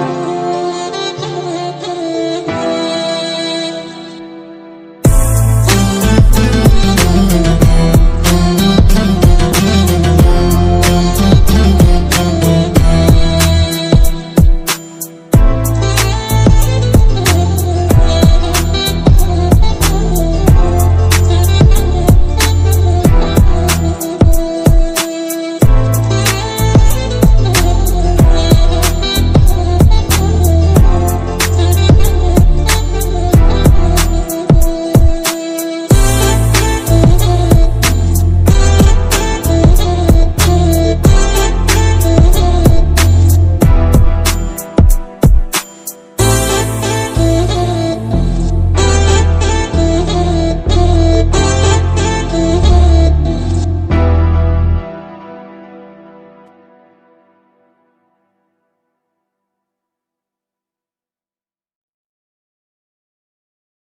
you.